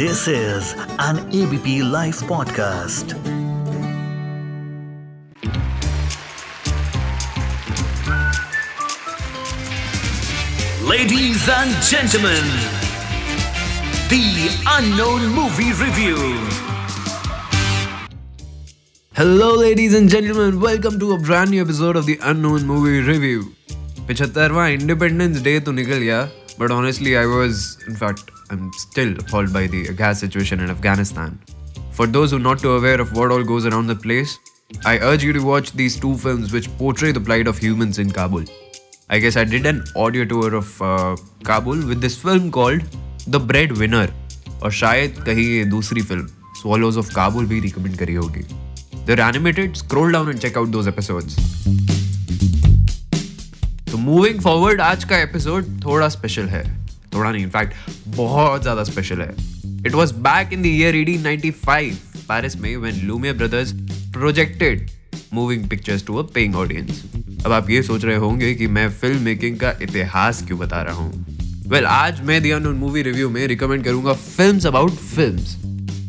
This is an ABP Life podcast. Ladies and gentlemen, the unknown movie review. Hello, ladies and gentlemen. Welcome to a brand new episode of the Unknown Movie Review. पिछहत्तरवा independence day तो निकल गया but honestly, I was, in fact, I'm still appalled by the gas situation in Afghanistan. For those who are not too aware of what all goes around the place, I urge you to watch these two films which portray the plight of humans in Kabul. I guess I did an audio tour of uh, Kabul with this film called The Breadwinner और शायद कहीं ये दूसरी film Swallows of Kabul भी recommend करी होगी They're animated. Scroll down and check out those episodes. Moving forward आज का एपिसोड थोड़ा स्पेशल है। थोड़ा नहीं इनफैक्ट बहुत ज़्यादा स्पेशल है। It was back in the year 1895 Paris में when Lumiere brothers projected moving pictures to a paying audience अब आप ये सोच रहे होंगे कि मैं फ़िल्म मेकिंग का इतिहास क्यों बता रहा हूँ? वेल well, आज मैं दिया मूवी रिव्यू में रिकमेंड करूँगा फिल्म्स अबाउट फिल्म्स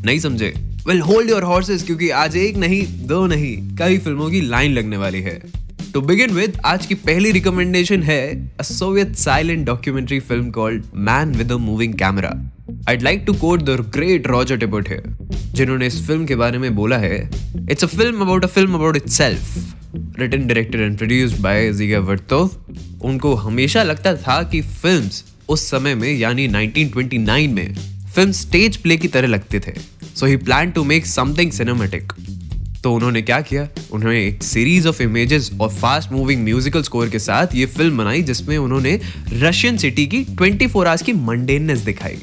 नहीं समझे? वेल होल्ड योर हॉर्सेस क्योंकि आज एक नहीं दो नहीं कई फ़िल्मों की लाइन लगने वाली है। तो बिगिन विद आज की पहली रिकमेंडेशन है a Soviet silent documentary film called man with a moving camera I'd like to quote the great Roger Ebert here, जिन्होंने इस फ़िल्म के बारे में बोला है it's a film about a film about itself written directed and produced by Dziga Vertov उनको हमेशा लगता था कि फिल्म्स उस समय में यानी 1929 में फ़िल्म स्टेज प्ले की तरह लगते थे। So he plan to make something cinematic तो उन्होंने क्या किया? उन्होंने एक सीरीज़ ऑफ़ इमेजेस और फास्ट मूविंग म्यूजिकल स्कोर के साथ ये फ़िल्म बनाई, जिसमें उन्होंने रशियन सिटी की 24 फोर आवर्स की मंडेननेस दिखाई।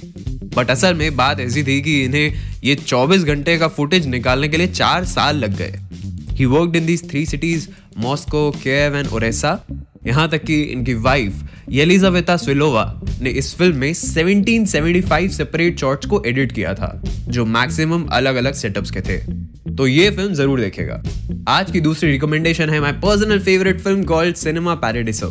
बट असल में बात ऐसी थी कि इन्हें ये 24 घंटे का फुटेज निकालने के लिए चार साल लग गए। He worked in these three cities Moscow Kiev and Odessa यहाँ तक कि इनकी वाइफ येलिजावेता स्विलोवा ने इस फ़िल्म में 1775 सेपरेट शॉट्स को एडिट किया था, जो मैक्सिमम अलग अलग सेटअप्स के थे। तो ये फ़िल्म ज़रूर देखेगा। आज की दूसरी रिकमेंडेशन है my personal favourite film called cinema paradiso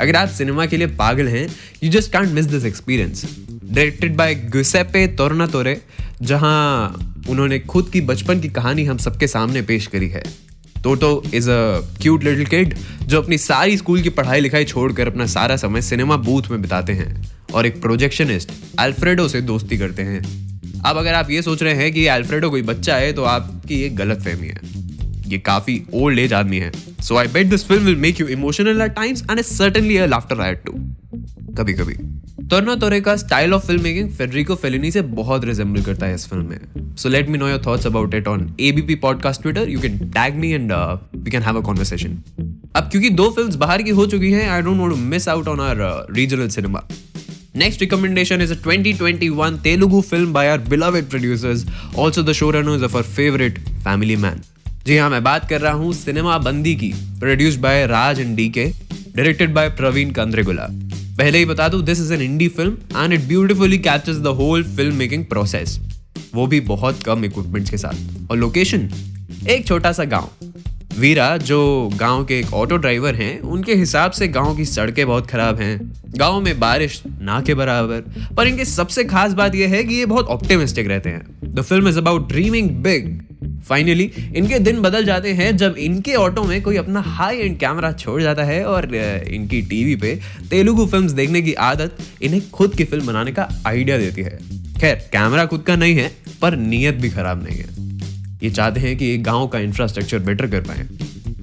अगर आप सिनेमा के लिए पागल हैं you just can't miss this experience directed by Giuseppe Tornatore जहाँ उन्होंने खुद की बचपन की कहानी हम सबके सामने पेश करी है। Toto is a cute little kid जो अपनी सारी स्कूल की पढ़ाई लिखाई छोड़कर अपना सारा समय सिनेमा बूथ में बिताते हैं। और एक प्रोजेक्शनिस्ट अल्फ्रेडो से दोस्ती करते हैं। अब अगर आप ये सोच रहे हैं कि अल्फ्रेडो कोई बच्चा है तो आपकी ये गलत फहमी है। ये काफ़ी ओल्ड एज आदमी है। So I bet this film will make you emotional at times and is certainly laughter right to कभी कभी तोरना तोरे का style of film making Federico Fellini से बहुत रिजेंबल करता है इस फ़िल्म में। So let me know your thoughts about it on ABP podcast Twitter you can tag me and we can have a conversation अब क्योंकि दो फिल्म्स बाहर की हो चुकी हैं I don't want to miss out on our regional cinema Next recommendation is a 2021 Telugu film by our beloved producers, also the showrunners of our favorite Family Man. जी हाँ मैं बात कर रहा हूँ सिनेमा बंदी की produced by Raj and D K directed by Praveen Kandregula पहले ही बता दूँ this is an indie film and it beautifully captures the whole film making process वो भी बहुत कम इक्विपमेंट्स के साथ। और लोकेशन एक छोटा सा गाँव। वीरा, जो गाँव के एक ऑटो ड्राइवर हैं, उनके हिसाब से गाँव की सड़कें बहुत खराब हैं। गाँव में बारिश ना के बराबर। पर इनकी सबसे खास बात यह है कि ये बहुत ऑप्टिमिस्टिक रहते हैं। The film is about dreaming big finally इनके दिन बदल जाते हैं जब इनके ऑटो में कोई अपना हाई एंड कैमरा छोड़ जाता है और इनकी टीवी पे तेलुगु फिल्म्स देखने की आदत इन्हें खुद की फ़िल्म बनाने का आइडिया देती है। खैर कैमरा खुद का नहीं है, पर नीयत भी खराब नहीं है। ये चाहते हैं कि गाँव का इंफ्रास्ट्रक्चर बेटर कर पाए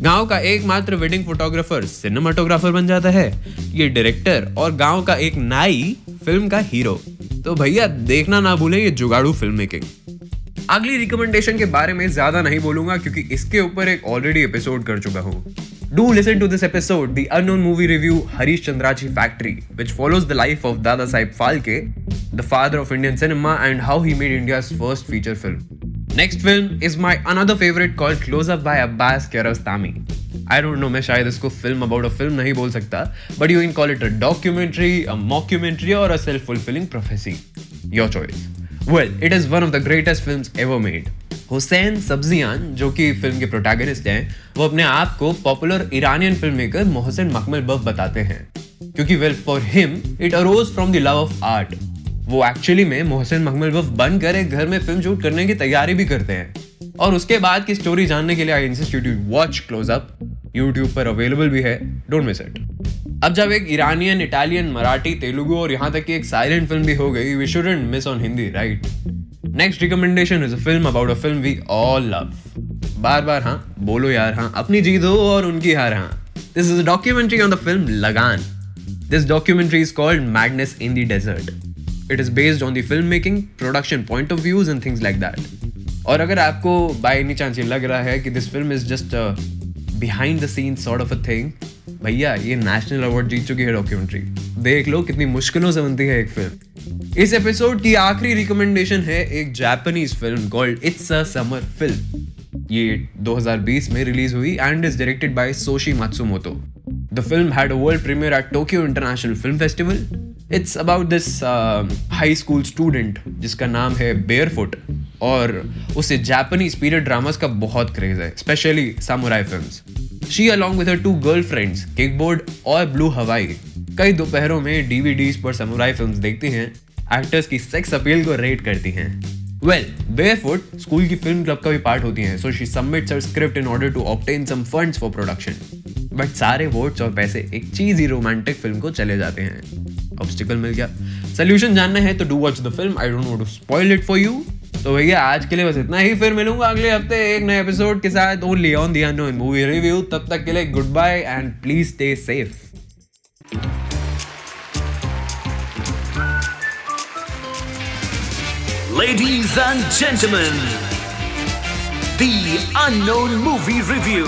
गाँव का एकमात्र वेडिंग फोटोग्राफर सिनेमाटोग्राफर बन जाता है ये डायरेक्टर और गाँव का एक नाई फ़िल्म का हीरो तो भैया देखना ना भूले ये जुगाड़ू फ़िल्म मेकिंग अगली रिकमेंडेशन के बारे में ज़्यादा नहीं बोलूँगा क्योंकि इसके ऊपर एक ऑलरेडी एपिसोड कर चुका हूँ Do listen to this episode, the unknown movie review Harish Chandrachi Factory, which follows the life of Dada Saib Phalke, the father of Indian cinema, and how he made India's first feature film. Next film is my another favorite called Close Up by Abbas Kiarostami. I don't know, मैं शायद इसको film about a film नहीं बोल सकता but you can call it a documentary a mockumentary और a self fulfilling prophecy your choice well it is one of the greatest films ever made Hossein Sabzian जो कि film के protagonist हैं, वो अपने आप को popular Iranian film maker Mohsen Makhmalbaf बताते हैं. क्योंकि well for him it arose from the love of art वो एक्चुअली में मोहसिन मखमल वफ बनकर एक घर में फ़िल्म शूट करने की तैयारी भी करते हैं। और उसके बाद की स्टोरी जानने के लिए I insist you watch close up YouTube पर अवेलेबल भी है। डोंट मिस इट अब जब एक ईरानियन इटालियन मराठी तेलुगु और यहाँ तक कि एक साइलेंट फ़िल्म भी हो गई we shouldn't miss on Hindi right next recommendation is a film about a film we all love बार बार हाँ बोलो यार हाँ अपनी जीत हो और उनकी हार हाँ। This is a documentary on the film Lagaan this documentary is called madness in the desert it is based on the film making production point of views and things like that और अगर आपको by any chance ये लग रहा है कि this film is just behind the scene sort of a thing भैया, ये नेशनल अवार्ड जीत चुकी है डॉक्यूमेंट्री देख लो कितनी मुश्किलों से बनती है एक फ़िल्म इस एपिसोड की आखिरी रिकमेंडेशन है एक Japanese film called it's a summer film ये 2020 में रिलीज़ हुई and is directed by Soshi Matsumoto the film had a world premiere at Tokyo international film festival it's about this high school student जिसका नाम है barefoot और उसे Japanese period dramas का बहुत क्रेज है specially samurai film she along with two girl friends Kickboard और Blue हवाई कई दोपहरों में डीवीडीज पर समुराई फिल्म्स देखती हैं एक्टर्स की सेक्स अपील को रेट करती हैं। वेल बेयरफुट स्कूल की फ़िल्म क्लब का भी पार्ट होती हैं so she submits her script in order to obtain some funds for production but सारे वोट्स और पैसे एक चीज़ ही रोमांटिक फ़िल्म को चले जाते हैं। ऑब्स्टिकल मिल गया। सोल्यूशन जानना है तो do watch the film I don't want to spoil it for you तो भैया आज के लिए बस इतना ही। फिर मिलूँगा अगले हफ़्ते एक नए एपिसोड के साथ। Only on the unknown movie review तब तक के लिए good bye and please stay safe Ladies and gentlemen, the unknown movie review.